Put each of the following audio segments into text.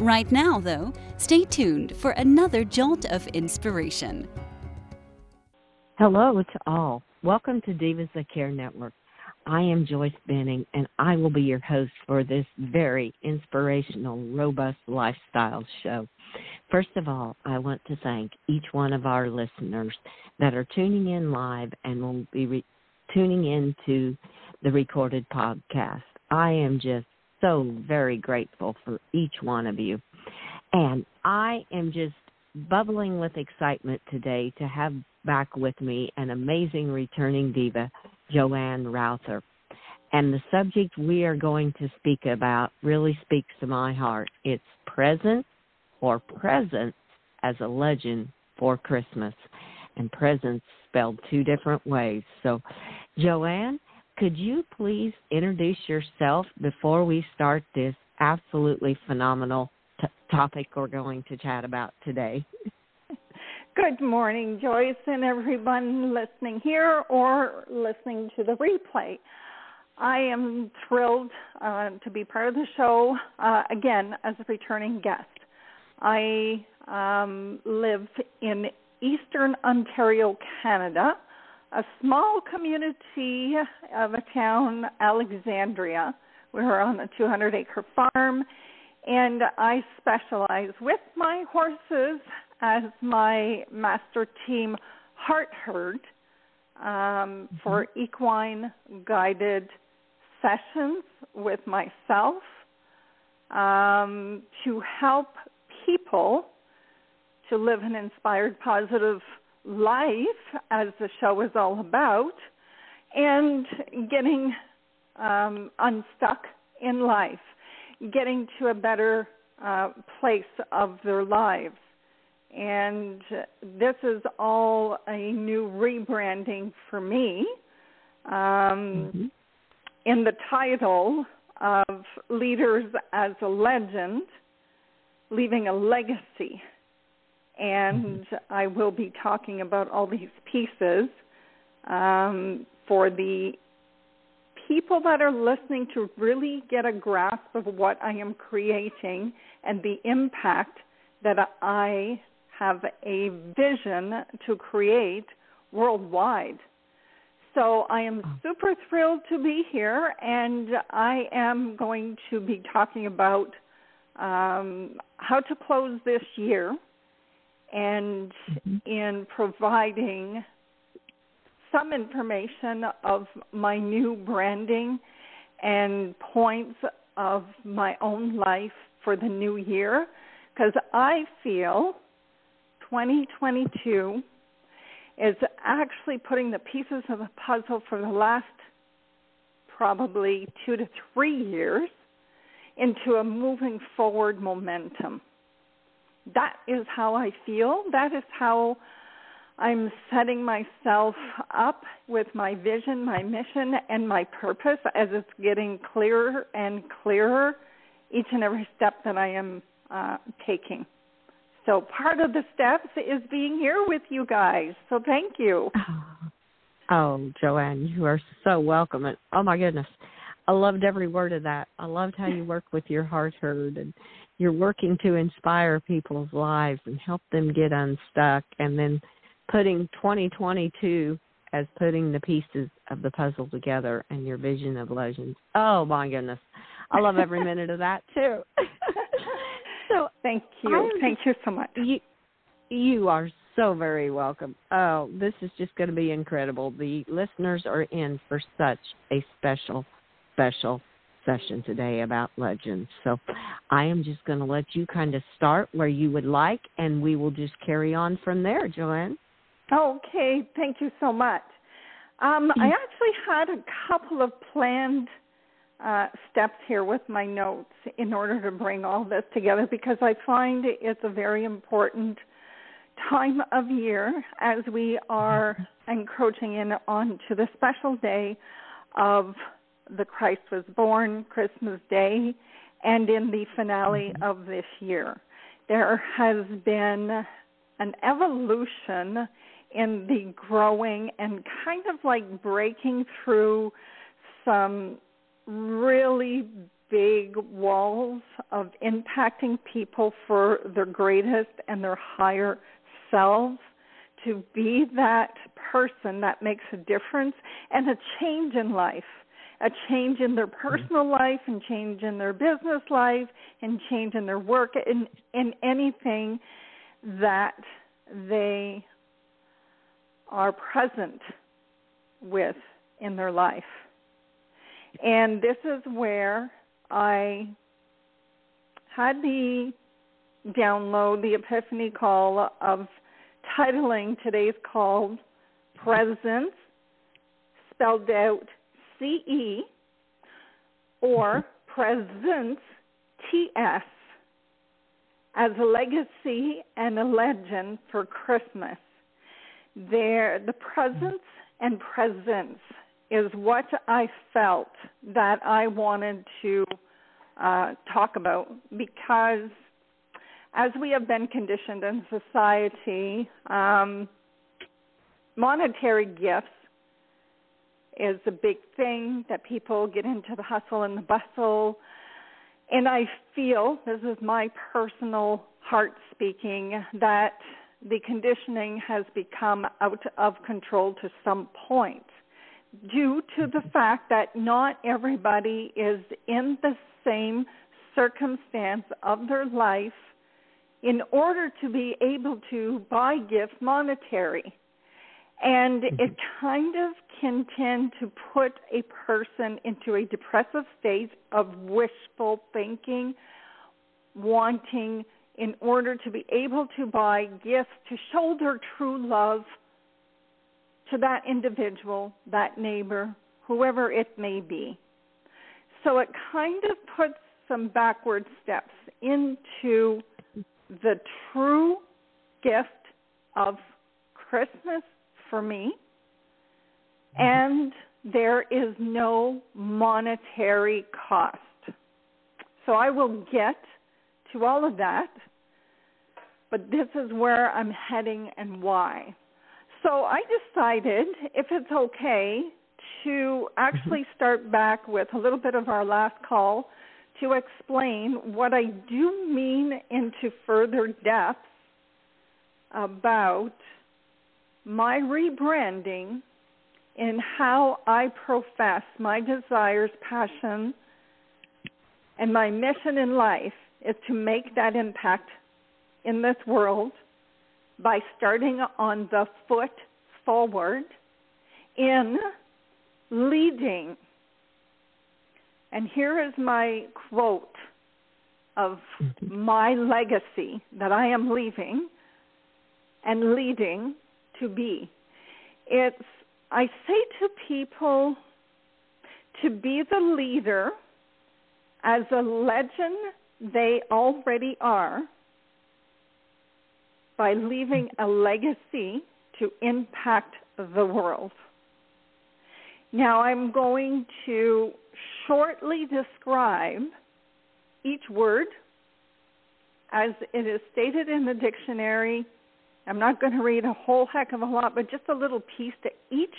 Right now, though, stay tuned for another jolt of inspiration. Hello to all. Welcome to Divas That Care Network. I am Joyce Benning, and I will be your host for this very inspirational, robust lifestyle show. First of all, I want to thank each one of our listeners that are tuning in live and will be re- tuning in to the recorded podcast. I am just so very grateful for each one of you. And I am just bubbling with excitement today to have back with me an amazing returning diva, Joanne Rouser. And the subject we are going to speak about really speaks to my heart. It's present or presence as a legend for Christmas. And presence spelled two different ways. So, Joanne, could you please introduce yourself before we start this absolutely phenomenal t- topic we're going to chat about today? Good morning, Joyce, and everyone listening here or listening to the replay. I am thrilled uh, to be part of the show uh, again as a returning guest. I um, live in Eastern Ontario, Canada a small community of a town, Alexandria. We're on a 200 acre farm, and I specialize with my horses as my master team heart herd um, for mm-hmm. equine guided sessions with myself um, to help people to live an inspired, positive life, as the show is all about, and getting um, unstuck in life, getting to a better uh, place of their lives. And this is all a new rebranding for me. Um, mm-hmm. In the title of Leaders as a Legend, leaving a legacy and mm-hmm. I will be talking about all these pieces um, for the people that are listening to really get a grasp of what I am creating and the impact that I have a vision to create worldwide. So I am super thrilled to be here, and I am going to be talking about um, how to close this year and mm-hmm. in providing some information of my new branding and points of my own life for the new year because I feel 2022 is actually putting the pieces of the puzzle for the last probably two to three years into a moving forward momentum that is how I feel. That is how I'm setting myself up with my vision, my mission, and my purpose as it's getting clearer and clearer each and every step that I am uh, taking. So part of the steps is being here with you guys. So thank you. Oh, Joanne, you are so welcome. And oh my goodness, I loved every word of that. I loved how you work with your heart herd and you're working to inspire people's lives and help them get unstuck and then putting 2022 as putting the pieces of the puzzle together and your vision of legends. Oh my goodness. I love every minute of that too. so thank you. thank you so much. You you are so very welcome. Oh, this is just going to be incredible. The listeners are in for such a special special session today about legends. So I am just going to let you kind of start where you would like, and we will just carry on from there, Joanne. Okay, thank you so much. Um, I actually had a couple of planned uh, steps here with my notes in order to bring all this together because I find it's a very important time of year as we are encroaching in onto the special day of the Christ was born, Christmas Day, and in the finale mm-hmm. of this year. There has been an evolution in the growing and kind of like breaking through some really big walls of impacting people for their greatest and their higher selves to be that person that makes a difference and a change in life a change in their mm-hmm. personal life and change in their business life and change in their work and in anything that they are present with in their life. And this is where I had the download, the epiphany call of titling today's call Presence, spelled out C E, or Presence TS as a legacy and a legend for Christmas. There, the presence and presence is what I felt that I wanted to uh, talk about because as we have been conditioned in society, um, monetary gifts is a big thing that people get into the hustle and the bustle. And I feel, this is my personal heart speaking, that the conditioning has become out of control to some point due to the fact that not everybody is in the same circumstance of their life in order to be able to buy gifts monetary. And it mm-hmm. kind of can tend to put a person into a depressive state of wishful thinking, wanting in order to be able to buy gifts to show their true love to that individual, that neighbor, whoever it may be. So it kind of puts some backward steps into the true gift of Christmas for me. Mm-hmm. And there is no monetary cost. So I will get to all of that, but this is where I'm heading and why. So I decided, if it's okay, to actually mm-hmm. start back with a little bit of our last call to explain what I do mean into further depth about my rebranding in how I profess my desires, passion, and my mission in life is to make that impact in this world by starting on the foot forward in leading. And here is my quote of mm-hmm. my legacy that I am leaving and leading to be. It's, I say to people to be the leader as a legend they already are by leaving a legacy to impact the world. Now, I'm going to shortly describe each word as it is stated in the dictionary I'm not going to read a whole heck of a lot, but just a little piece to each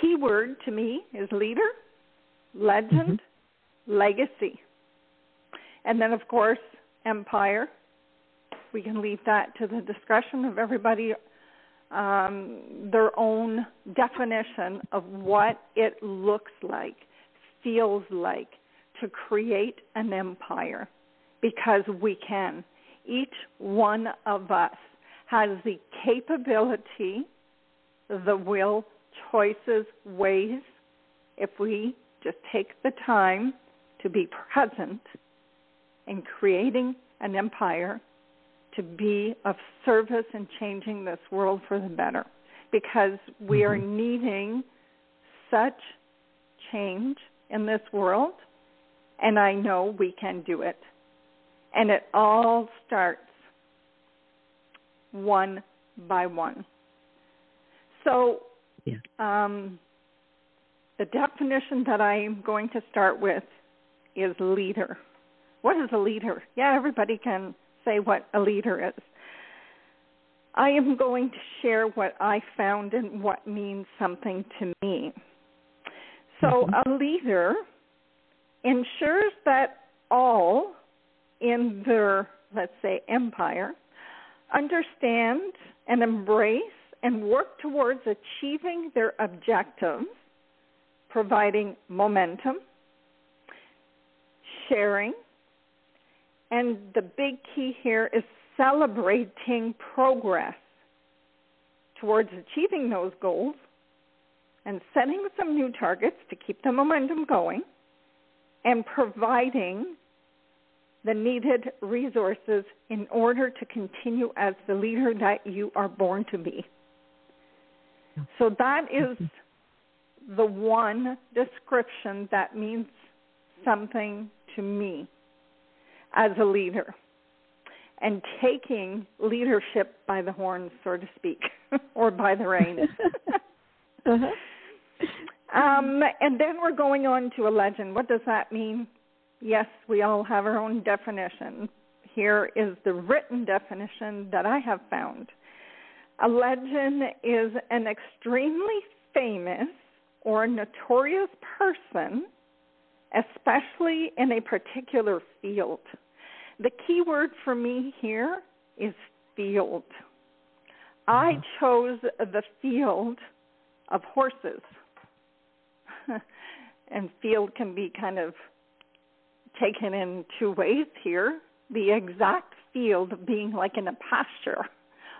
keyword to me is leader, legend, mm-hmm. legacy. And then, of course, empire. We can leave that to the discretion of everybody, um, their own definition of what it looks like, feels like to create an empire because we can. Each one of us has the capability, the will, choices, ways, if we just take the time to be present in creating an empire to be of service in changing this world for the better because we are mm-hmm. needing such change in this world and I know we can do it. And it all starts one by one. So, yeah. um, the definition that I'm going to start with is leader. What is a leader? Yeah, everybody can say what a leader is. I am going to share what I found and what means something to me. So, mm-hmm. a leader ensures that all in their, let's say, empire understand and embrace and work towards achieving their objectives, providing momentum, sharing, and the big key here is celebrating progress towards achieving those goals and setting some new targets to keep the momentum going and providing the needed resources in order to continue as the leader that you are born to be. So that is the one description that means something to me as a leader and taking leadership by the horns, so to speak, or by the reins. uh-huh. um, and then we're going on to a legend. What does that mean? Yes, we all have our own definition. Here is the written definition that I have found. A legend is an extremely famous or notorious person, especially in a particular field. The key word for me here is field. I mm-hmm. chose the field of horses. and field can be kind of taken in two ways here. The exact field being like in a pasture,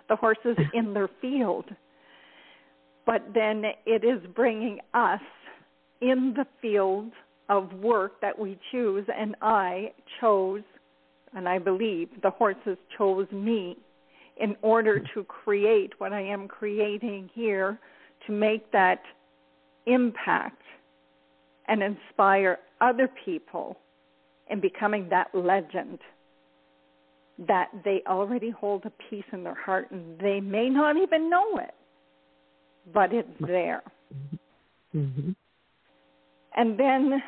the horses in their field. But then it is bringing us in the field of work that we choose, and I chose and I believe the horses chose me in order to create what I am creating here to make that impact and inspire other people in becoming that legend that they already hold a piece in their heart and they may not even know it, but it's there. Mm-hmm. And then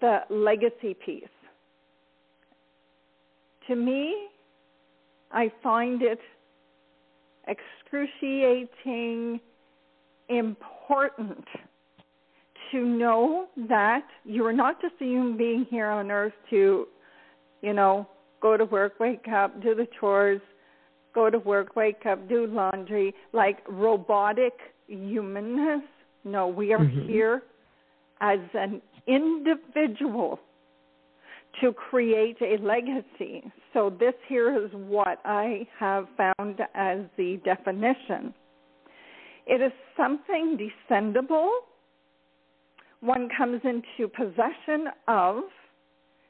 the legacy piece to me, I find it excruciating important to know that you are not just a human being here on earth to, you know, go to work, wake up, do the chores, go to work, wake up, do laundry, like robotic humanness. No, we are mm-hmm. here as an individual to create a legacy. So this here is what I have found as the definition. It is something descendable. One comes into possession of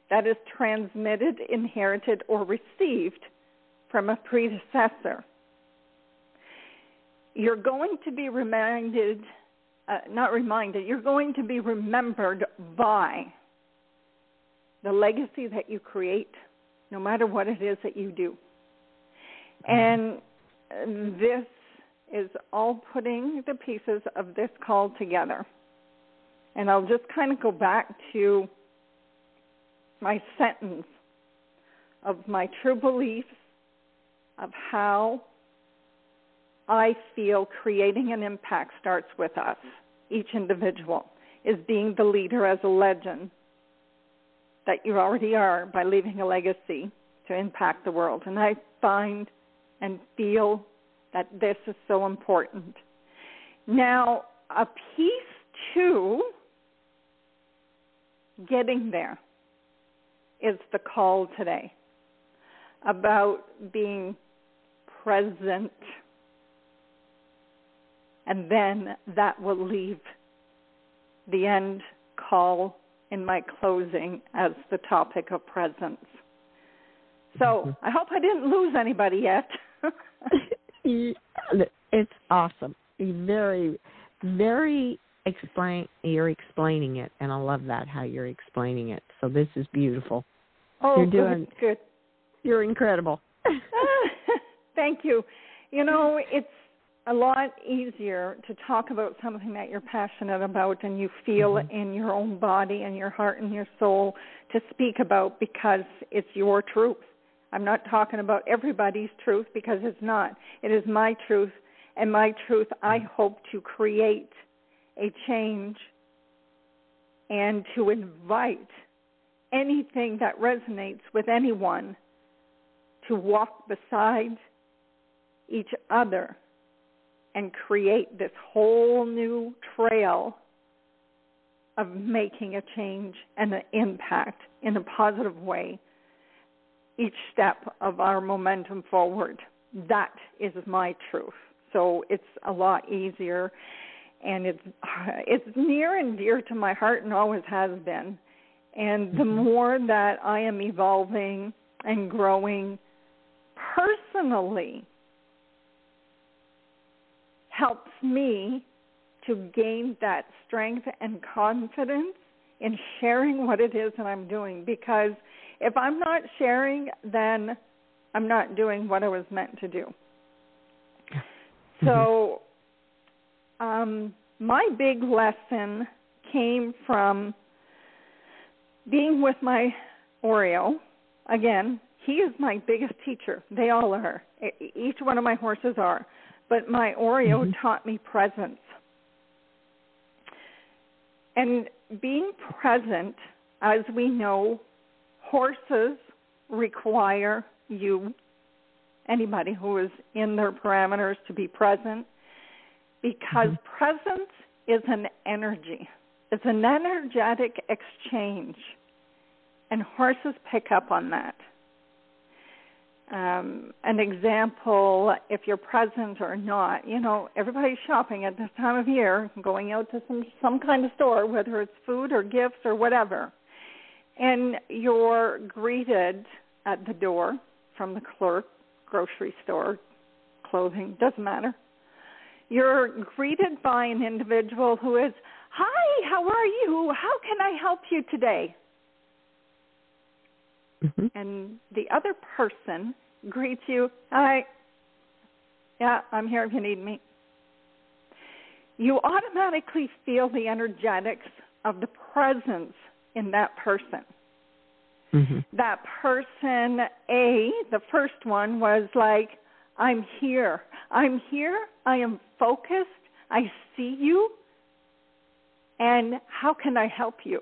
that is transmitted, inherited, or received from a predecessor. You're going to be reminded, uh, not reminded, you're going to be remembered by the legacy that you create, no matter what it is that you do. And this is all putting the pieces of this call together. And I'll just kind of go back to my sentence of my true beliefs of how I feel creating an impact starts with us, each individual, is being the leader as a legend that you already are by leaving a legacy to impact the world. And I find and feel that this is so important. Now, a piece to getting there is the call today about being present. And then that will leave the end call in my closing as the topic of presence. So mm-hmm. I hope I didn't lose anybody yet. it's awesome. Very, very explain. You're explaining it, and I love that how you're explaining it. So this is beautiful. Oh, you're doing good. good. You're incredible. Thank you. You know, it's a lot easier to talk about something that you're passionate about and you feel mm-hmm. in your own body and your heart and your soul to speak about because it's your truth. I'm not talking about everybody's truth because it's not. It is my truth, and my truth I mm-hmm. hope to create a change and to invite anything that resonates with anyone to walk beside each other and create this whole new trail of making a change and an impact in a positive way each step of our momentum forward. That is my truth. So it's a lot easier and it's it's near and dear to my heart and always has been. And the mm-hmm. more that I am evolving and growing personally helps me to gain that strength and confidence in sharing what it is that I'm doing because if I'm not sharing then I'm not doing what I was meant to do. Mm-hmm. So um my big lesson came from being with my Oreo. Again, he is my biggest teacher. They all are. Each one of my horses are but my Oreo mm-hmm. taught me presence. And being present, as we know, horses require you, anybody who is in their parameters, to be present because mm-hmm. presence is an energy. It's an energetic exchange. And horses pick up on that um, an example if you're present or not. You know, everybody's shopping at this time of year, going out to some some kind of store, whether it's food or gifts or whatever, and you're greeted at the door from the clerk, grocery store, clothing doesn't matter. You're greeted by an individual who is, "Hi, how are you? How can I help you today?" Mm-hmm. And the other person greets you, Hi. Yeah, I'm here if you need me. You automatically feel the energetics of the presence in that person. Mm-hmm. That person, A, the first one was like, I'm here. I'm here. I am focused. I see you. And how can I help you?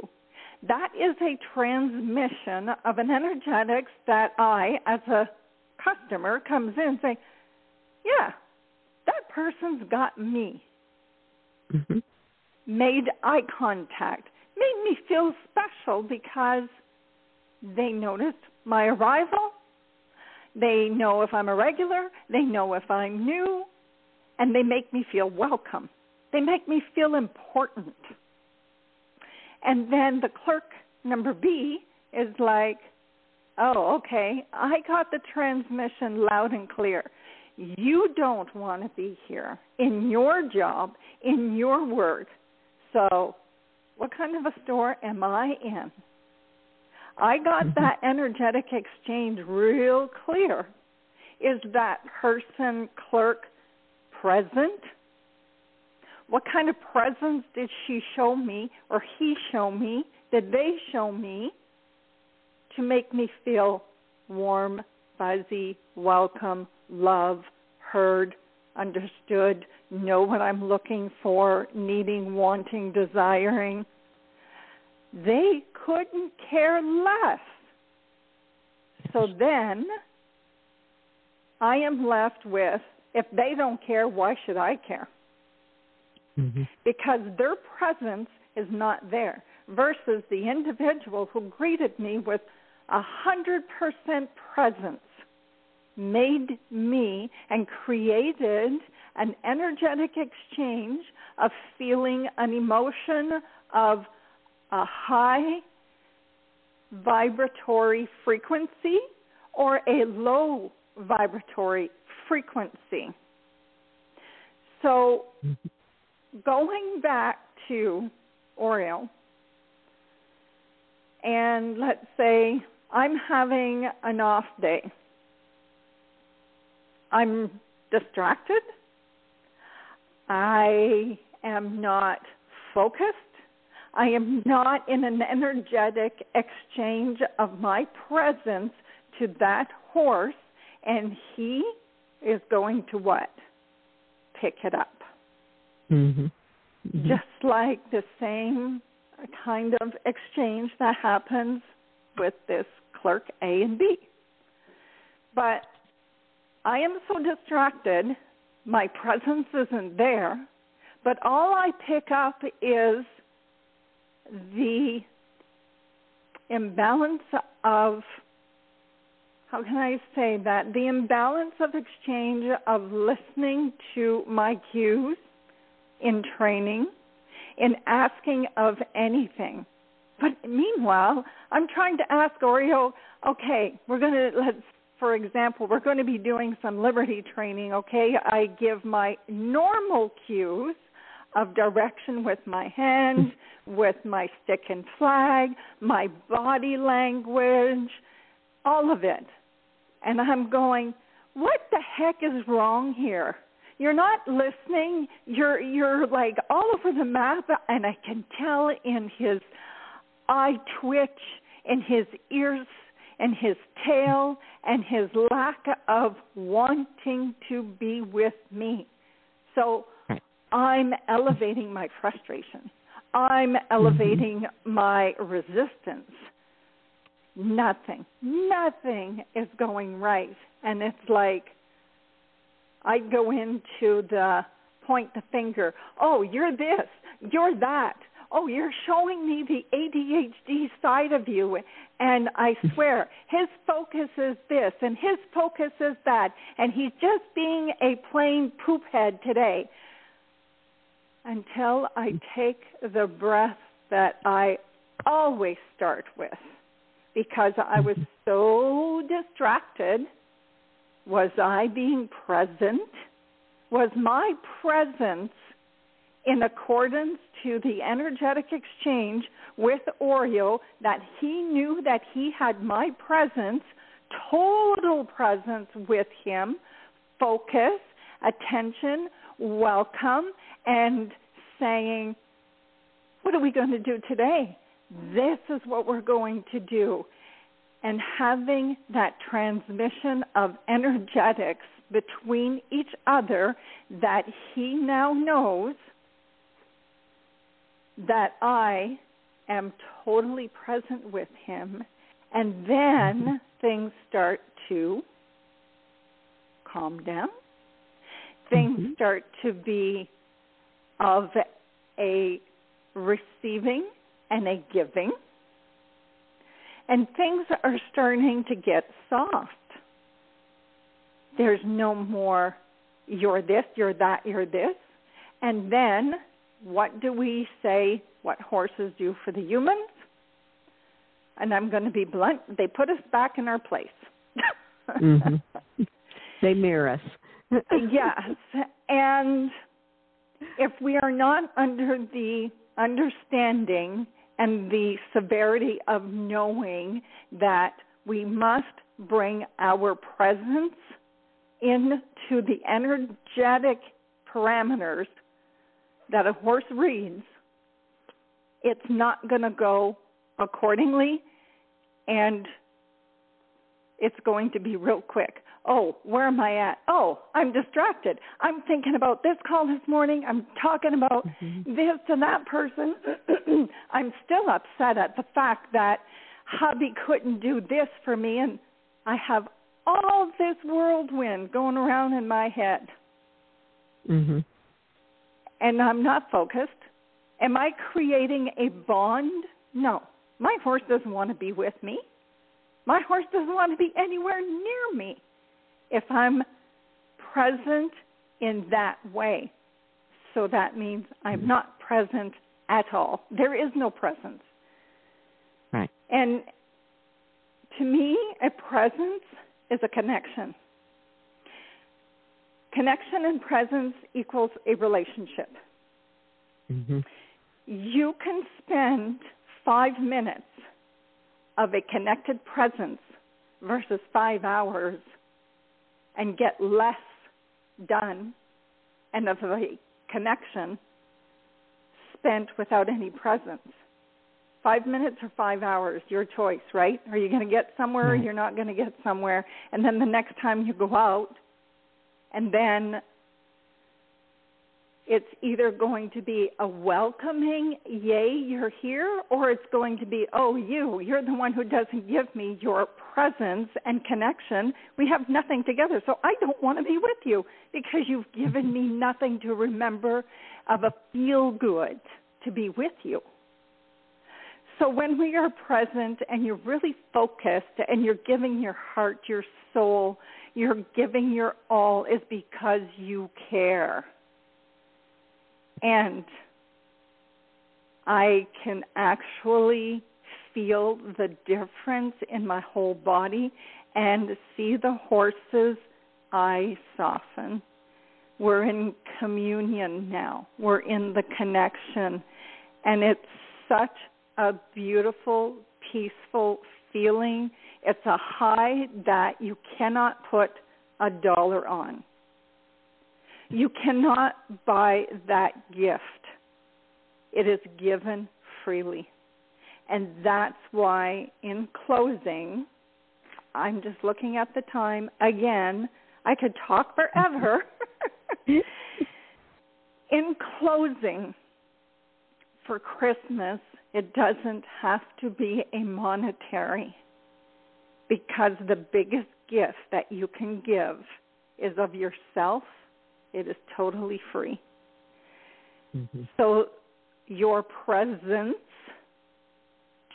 That is a transmission of an energetics that I, as a customer, comes in saying, Yeah, that person's got me. Mm-hmm. Made eye contact, made me feel special because they noticed my arrival. They know if I'm a regular, they know if I'm new, and they make me feel welcome. They make me feel important. And then the clerk number B is like, oh, okay, I got the transmission loud and clear. You don't want to be here in your job, in your work. So, what kind of a store am I in? I got mm-hmm. that energetic exchange real clear. Is that person, clerk, present? What kind of presence did she show me or he show me? Did they show me to make me feel warm, fuzzy, welcome, love, heard, understood, know what I'm looking for, needing, wanting, desiring? They couldn't care less. So then I am left with if they don't care, why should I care? mm-hmm. because their presence is not there versus the individual who greeted me with a hundred percent presence made me and created an energetic exchange of feeling an emotion of a high vibratory frequency or a low vibratory frequency. So going back to Oreo, and let's say I'm having an off day. I'm distracted. I am not focused. I am not in an energetic exchange of my presence to that horse, and he is going to what? Pick it up. Mm-hmm. Mm-hmm. Just like the same kind of exchange that happens with this clerk A and B. But I am so distracted, my presence isn't there, but all I pick up is the imbalance of how can I say that? The imbalance of exchange of listening to my cues in training, in asking of anything. But meanwhile, I'm trying to ask Oreo, okay, we're going to, let's, for example, we're going to be doing some liberty training, okay? I give my normal cues of direction with my hand, with my stick and flag, my body language, all of it. And I'm going, what the heck is wrong here? You're not listening. You're you're like all over the map and I can tell in his eye twitch, in his ears and his tail and his lack of wanting to be with me. So I'm elevating my frustration. I'm elevating mm-hmm. my resistance. Nothing, nothing is going right. And it's like I go into the point the finger. Oh, you're this, you're that. Oh, you're showing me the ADHD side of you. And I swear, his focus is this and his focus is that. And he's just being a plain poop head today until I take the breath that I always start with because I was so distracted. Was I being present? Was my presence in accordance to the energetic exchange with Oreo that he knew that he had my presence, total presence with him, focus, attention, welcome, and saying, What are we going to do today? This is what we're going to do. And having that transmission of energetics between each other that he now knows that I am totally present with him. And then things start to calm down. Things mm-hmm. start to be of a receiving and a giving. And things are starting to get soft. There's no more, you're this, you're that, you're this. And then, what do we say what horses do for the humans? And I'm going to be blunt, they put us back in our place. mm-hmm. They mirror us. Yes. And if we are not under the understanding and the severity of knowing that we must bring our presence into the energetic parameters that a horse reads, it's not going to go accordingly and it's going to be real quick. Oh, where am I at? Oh, I'm distracted. I'm thinking about this call this morning. I'm talking about mm-hmm. this to that person. I'm still upset at the fact that hubby couldn't do this for me, and I have all this whirlwind going around in my head. Mm-hmm. And I'm not focused. Am I creating a bond? No. My horse doesn't want to be with me. My horse doesn't want to be anywhere near me if I'm present in that way. So that means I'm not present at all. There is no presence. Right. And to me, a presence is a connection. Connection and presence equals a relationship. Mm-hmm. You can spend five minutes of a connected presence versus five hours and get less done and of a connection spent without any presence. Five minutes or five hours, your choice, right? Are you going to get somewhere or you're not going to get somewhere? And then the next time you go out, and then it's either going to be a welcoming, yay, you're here, or it's going to be, oh, you, you're the one who doesn't give me your presence and connection. We have nothing together, so I don't want to be with you because you've given me nothing to remember of a feel good to be with you. So when we are present and you're really focused and you're giving your heart, your soul, you're giving your all is because you care and I can actually feel the difference in my whole body and see the horse's eye soften. We're in communion now. We're in the connection. And it's such a beautiful, peaceful feeling. It's a high that you cannot put a dollar on. You cannot buy that gift. It is given freely. And that's why, in closing, I'm just looking at the time again. I could talk forever. in closing, for Christmas, it doesn't have to be a monetary because the biggest gift that you can give is of yourself it is totally free. Mm-hmm. So your presence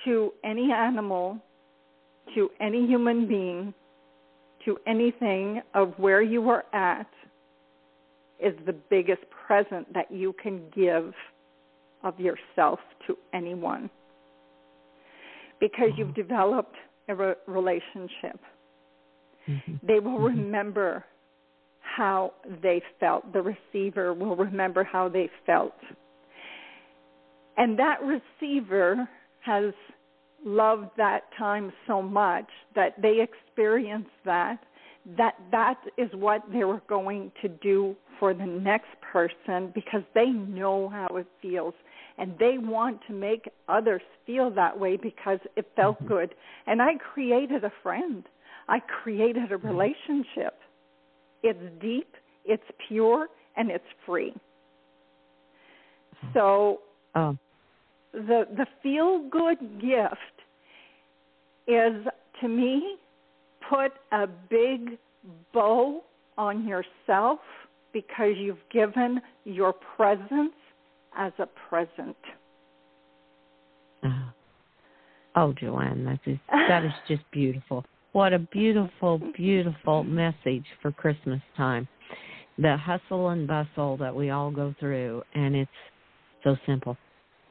to any animal, to any human being, to anything of where you are at is the biggest present that you can give of yourself to anyone. Because you've mm-hmm. developed a re- relationship. Mm-hmm. They will mm-hmm. remember how they felt. The receiver will remember how they felt. And that receiver has loved that time so much that they experienced that that that is what they were going to do for the next person because they know how it feels and they want to make others feel that way because it felt mm-hmm. good and i created a friend i created a mm-hmm. relationship it's deep, it's pure, and it's free. So oh. the the feel good gift is to me put a big bow on yourself because you've given your presence as a present. Oh, oh Joanne, that is that is just beautiful. What a beautiful, beautiful message for Christmas time. The hustle and bustle that we all go through, and it's so simple.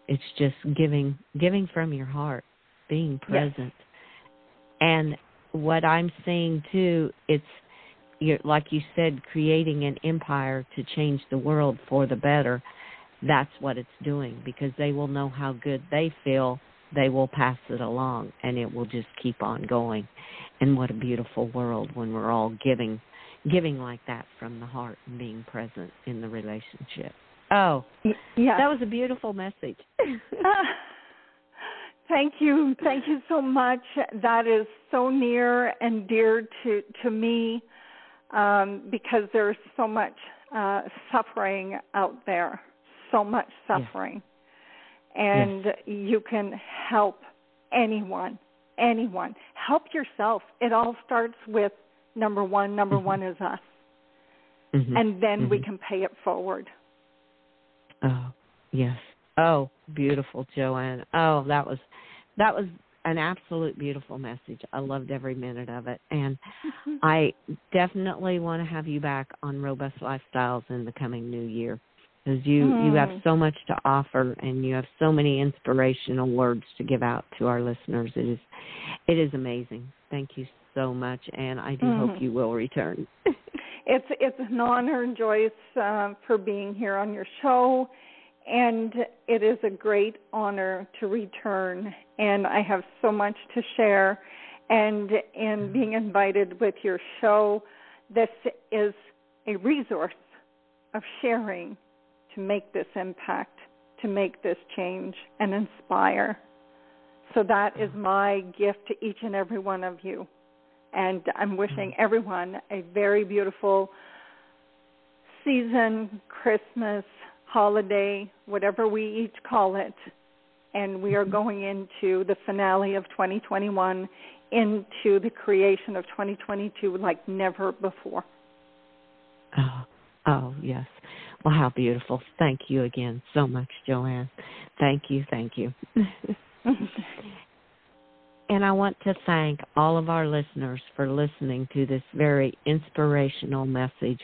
It's just giving, giving from your heart, being present. Yes. And what I'm seeing too, it's you're, like you said, creating an empire to change the world for the better. That's what it's doing because they will know how good they feel. They will pass it along, and it will just keep on going and what a beautiful world when we're all giving giving like that from the heart and being present in the relationship. Oh, yeah. That was a beautiful message. thank you. Thank you so much. That is so near and dear to to me um, because there's so much uh, suffering out there. So much suffering. And yes. you can help anyone anyone. Help yourself. It all starts with number one. Number mm-hmm. one is us. Mm-hmm. And then mm-hmm. we can pay it forward. Oh, yes. Oh, beautiful, Joanne. Oh, that was that was an absolute beautiful message. I loved every minute of it. And. I definitely want to have you back on Robust Lifestyles in the coming new year because you mm. you have hmm. so much to offer and you have so many inspirational words to give out to our listeners. It is it is amazing. Thank you so much, and I do mm. hope hmm. you will return. it's it's an honor, Joyce, uh, for being here on your show, and it is a great honor to return. And I have so much to share, and in being invited with your show, this is a resource of sharing to make this impact, to make this change and inspire. So that is mm-hmm. my gift to each and every one of you. And I'm wishing mm-hmm. everyone a very beautiful season, Christmas, holiday, whatever we each call it. And we are mm-hmm. going into the finale of 2021, into the creation of 2022 like never before. Oh, oh yes. Well, how beautiful. Thank you again so much, Joanne. Thank you, thank you. and I want to thank all of our listeners for listening to this very inspirational message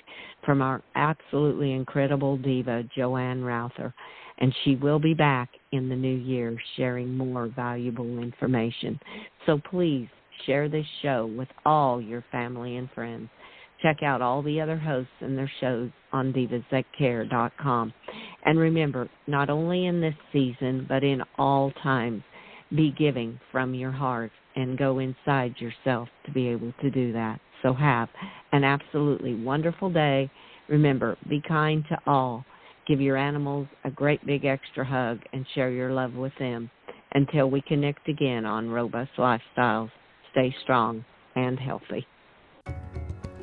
from our absolutely incredible diva, Joanne Routher. And she will be back in the new year sharing more valuable information. So please share this show with all your family and friends. Check out all the other hosts and their shows on divasthatcare.com. And remember, not only in this season, but in all times, be giving from your heart and go inside yourself to be able to do that. So have an absolutely wonderful day. Remember, be kind to all. Give your animals a great big extra hug and share your love with them. Until we connect again on Robust Lifestyles, stay strong and healthy.